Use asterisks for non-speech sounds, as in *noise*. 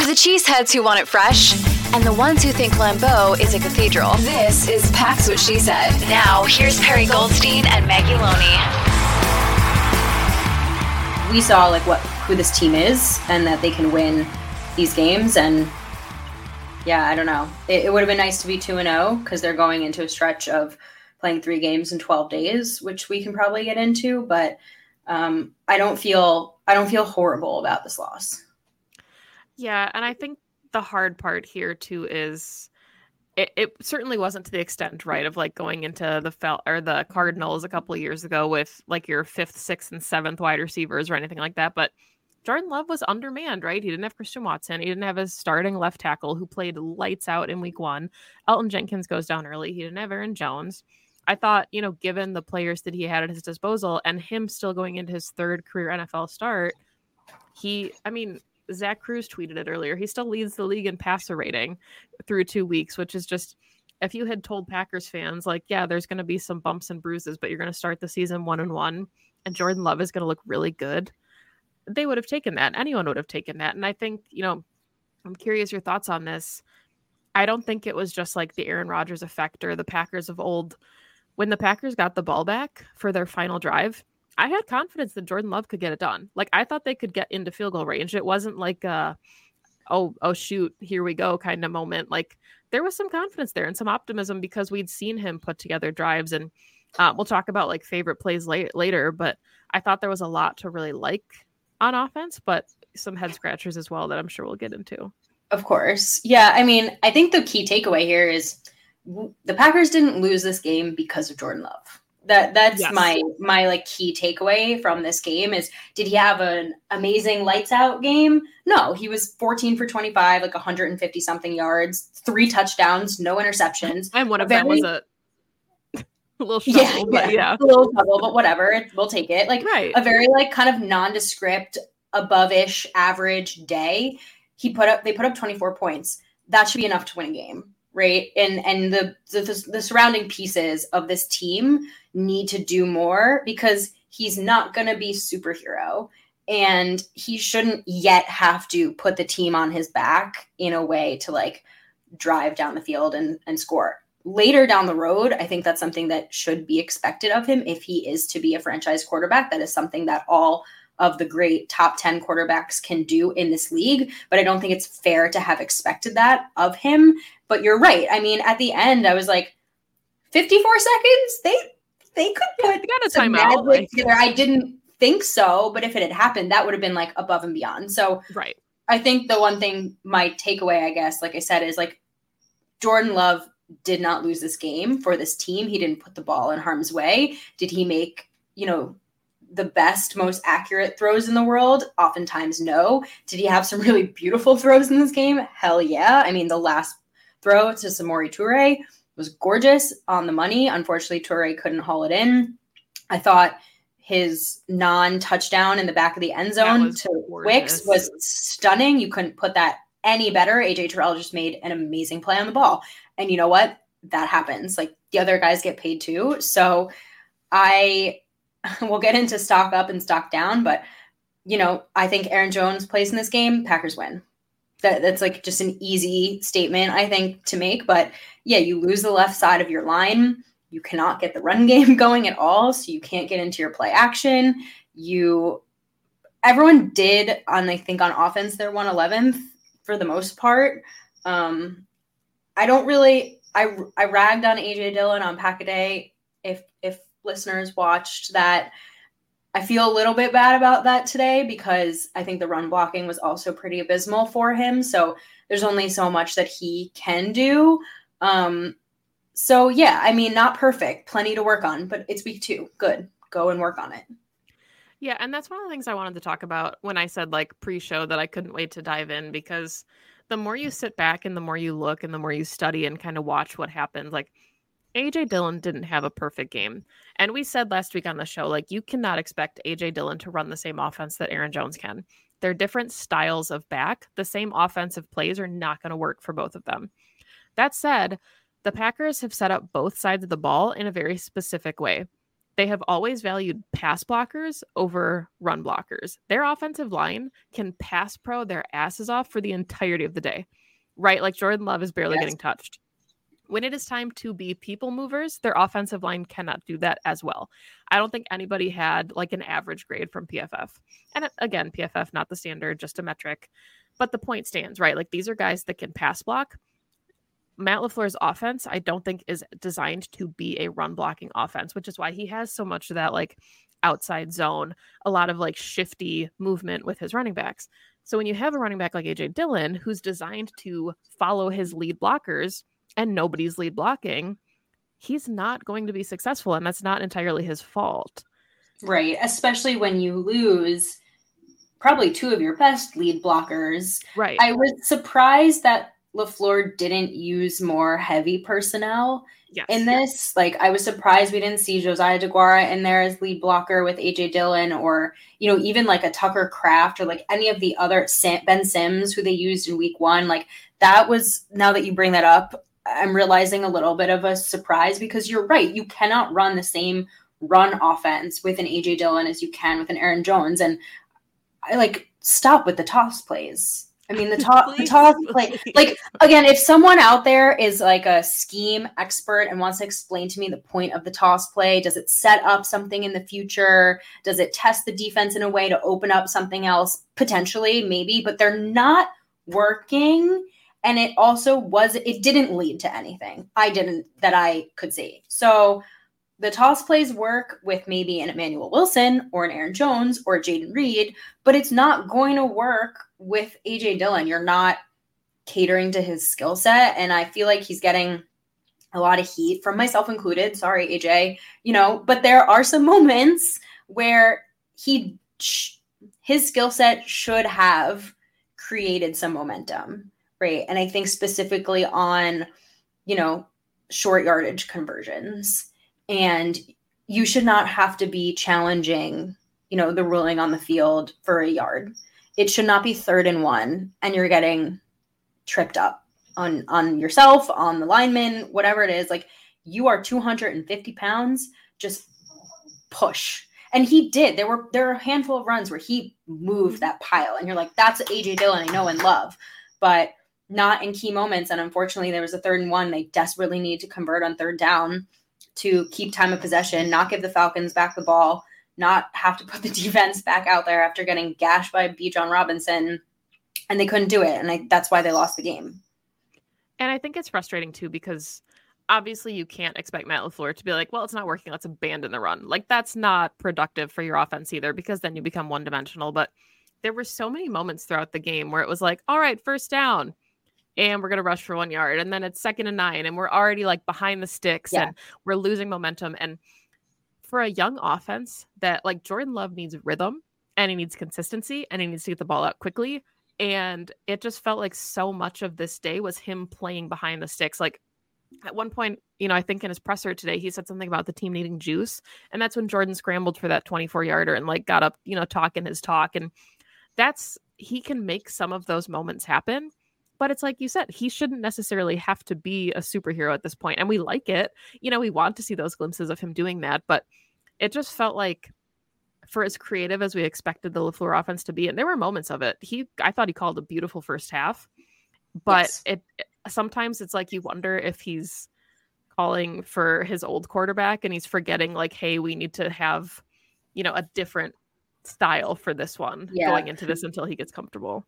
For the cheeseheads who want it fresh, and the ones who think Lambeau is a cathedral, this is Pax What She Said. Now, here's Perri Goldstein and Maggie Loney. We saw like what who this team is and that they can win these games and yeah, I don't know. It, it would have been nice to be 2 and 0 because they're going into a stretch of playing three games in 12 days, which we can probably get into, but um, I don't feel I don't feel horrible about this loss. Yeah, and I think the hard part here too is it, it certainly wasn't to the extent, right, of like going into the fel or the Cardinals a couple of years ago with like your fifth, sixth, and seventh wide receivers or anything like that. But Jordan Love was undermanned, right? He didn't have Christian Watson. He didn't have his starting left tackle who played lights out in week one. Elgton Jenkins goes down early. He didn't have Aaron Jones. I thought, you know, given the players that he had at his disposal and him still going into his third career NFL start, he, I mean, Zach Kruse tweeted it earlier. He still leads the league in passer rating through two weeks, which is just if you had told Packers fans, like, yeah, there's going to be some bumps and bruises, but you're going to start the season one and one, and Jordan Love is going to look really good, they would have taken that. Anyone would have taken that. And I think, you know, I'm curious your thoughts on this. I don't think it was just like the Aaron Rodgers effect or the Packers of old. When the Packers got the ball back for their final drive, I had confidence that Jordan Love could get it done. Like I thought they could get into field goal range. It wasn't like a oh oh shoot, here we go kind of moment. Like there was some confidence there and some optimism because we'd seen him put together drives and uh, we'll talk about like favorite plays late, later, but I thought there was a lot to really like on offense, but some head scratchers as well that I'm sure we'll get into. Of course. Yeah. I mean, I think the key takeaway here is the Packers didn't lose this game because of Jordan Love. That that's yes. my my like key takeaway from this game is did he have an amazing lights out game? No, he was 14 for 25, like 150 something yards, three touchdowns, no interceptions. And one of very, them was a *laughs* a little shovel, yeah, but yeah, a little trouble, but whatever, it, we'll take it. Like right. a very like kind of nondescript, above-ish average day. He put up they put up 24 points. That should be enough to win a game right? And and the, the the surrounding pieces of this team need to do more because he's not going to be superhero. And he shouldn't yet have to put the team on his back in a way to like drive down the field and and score. Later down the road i think that's something that should be expected of him if he is to be a franchise quarterback. That is something that all of the great top 10 quarterbacks can do in this league. But I don't think it's fair to have expected that of him. But you're right. I mean, at the end, I was like, 54 seconds? They they could put yeah, got a timeout together. I didn't think so, but if it had happened, that would have been like above and beyond. So right. I think the one thing my takeaway, I guess, like I said, is like Jordan Love did not lose this game for this team. He didn't put the ball in harm's way. Did he make, you know, the best, most accurate throws in the world? Oftentimes, no. Did he have some really beautiful throws in this game? Hell yeah. I mean, the last throw to Samori Toure was gorgeous on the money. Unfortunately, Toure couldn't haul it in. I thought his non-touchdown in the back of the end zone to gorgeous. Wicks was stunning. You couldn't put that any better. AJ Terrell just made an amazing play on the ball. And you know what? That happens. Like the other guys get paid too. So I *laughs* we'll get into stock up and stock down, but you know, I think Aaron Jones plays in this game, Packers win. That that's like just an easy statement, I think, to make. But yeah, you lose the left side of your line. You cannot get the run *laughs* game going at all, so you can't get into your play action. You everyone did on I think on offense they're 111th for the most part. Um I don't really I I ragged on AJ Dillon on Packaday if if listeners watched that I feel a little bit bad about that today because I think the run blocking was also pretty abysmal for him. So there's only so much that he can do. Um, so yeah, I mean, not perfect, plenty to work on, but it's week two. Good. Go and work on it. Yeah, and that's one of the things I wanted to talk about when I said like pre-show that I couldn't wait to dive in because the more you sit back and the more you look and the more you study and kind of watch what happens, like AJ Dillon didn't have a perfect game. And we said last week on the show, like, you cannot expect AJ Dillon to run the same offense that Aaron Jones can. They're different styles of back. The same offensive plays are not going to work for both of them. That said, the Packers have set up both sides of the ball in a very specific way. they have always valued pass blockers over run blockers. Their offensive line can pass pro their asses off for the entirety of the day, right? Like Jordan Love is barely yes. getting touched. When it is time to be people movers, their offensive line cannot do that as well. I don't think anybody had like an average grade from PFF. And uh, again, PFF, not the standard, just a metric. But the point stands, right? Like these are guys that can pass block Matt LaFleur's offense, I don't think is designed to be a run blocking offense, which is why he has so much of that like outside zone, a lot of like shifty movement with his running backs. So when you have a running back like AJ Dillon who's designed to follow his lead blockers and nobody's lead blocking, he's not going to be successful and that's not entirely his fault. Right, especially when you lose probably two of your best lead blockers. Right. I was surprised that LaFleur didn't use more heavy personnel yes. in this. Like I was surprised we didn't see Josiah Deguara in there as lead blocker with AJ Dillon or, you know, even like a Tucker Kraft or like any of the other Ben Sims who they used in week one. Like that was now that you bring that up, I'm realizing a little bit of a surprise because you're right. You cannot run the same run offense with an AJ Dillon as you can with an Aaron Jones. And I like stop with the toss plays I mean, the top, the top, like, like again, if someone out there is like a scheme expert and wants to explain to me the point of the toss play, does it set up something in the future? Does it test the defense in a way to open up something else? Potentially, maybe, but they're not working. And it also was, it didn't lead to anything. I didn't that I could see. So the toss plays work with maybe an Emmanuel Wilson or an Aaron Jones or Jayden Reed, but it's not going to work with AJ Dillon. You're not catering to his skill set. And I feel like he's getting a lot of heat from myself included. Sorry, AJ, you know, but there are some *laughs* moments where he, his skill set should have created some momentum, right? And I think specifically on, you know, short yardage conversions. And you should not have to be challenging you know the ruling on the field for a yard. It should not be third and one and you're getting tripped up on on yourself on the lineman whatever it is. Like you are 250 pounds just push. And he did. There were there were a handful of runs where he moved that pile and you're like that's aj dillon i know and love. But not in key moments and unfortunately there was a third and one they desperately need to convert on third down to keep time of possession, not give the Falcons back the ball, not have to put the *laughs* defense back out there after getting gashed by Bijan Robinson. And they couldn't do it. And I, that's why they lost the game. And I think it's frustrating too because obviously you can't expect Matt LaFleur to be like, well, it's not working. Let's abandon the run. Like that's not productive for your offense either because then you become one dimensional. But there were so many moments throughout the game where it was like, all right, first down and we're going to rush for one yard. And then it's second and nine, and we're already like behind the sticks yeah. and we're losing momentum. And for a young offense that like Jordan Love needs rhythm and he needs consistency and he needs to get the ball out quickly. And it just felt like so much of this day was him playing behind the sticks. Like at one point, you know, I think in his presser today, he said something about the team needing juice. And that's when Jordan scrambled for that 24 yarder and like got up, you know, talking his talk. And that's, he can make some of those moments happen but it's like you said, he shouldn't necessarily have to be a superhero at this point. And we like it. You know, we want to see those glimpses of him doing that. But it just felt like for as creative as we expected the LaFleur offense to be, and there were moments of it. He I thought he called a beautiful first half. But yes. it, it sometimes it's like you wonder if he's calling for his old quarterback and he's forgetting like, hey, we need to have, you know, a different style for this one yeah. going into this until he gets comfortable.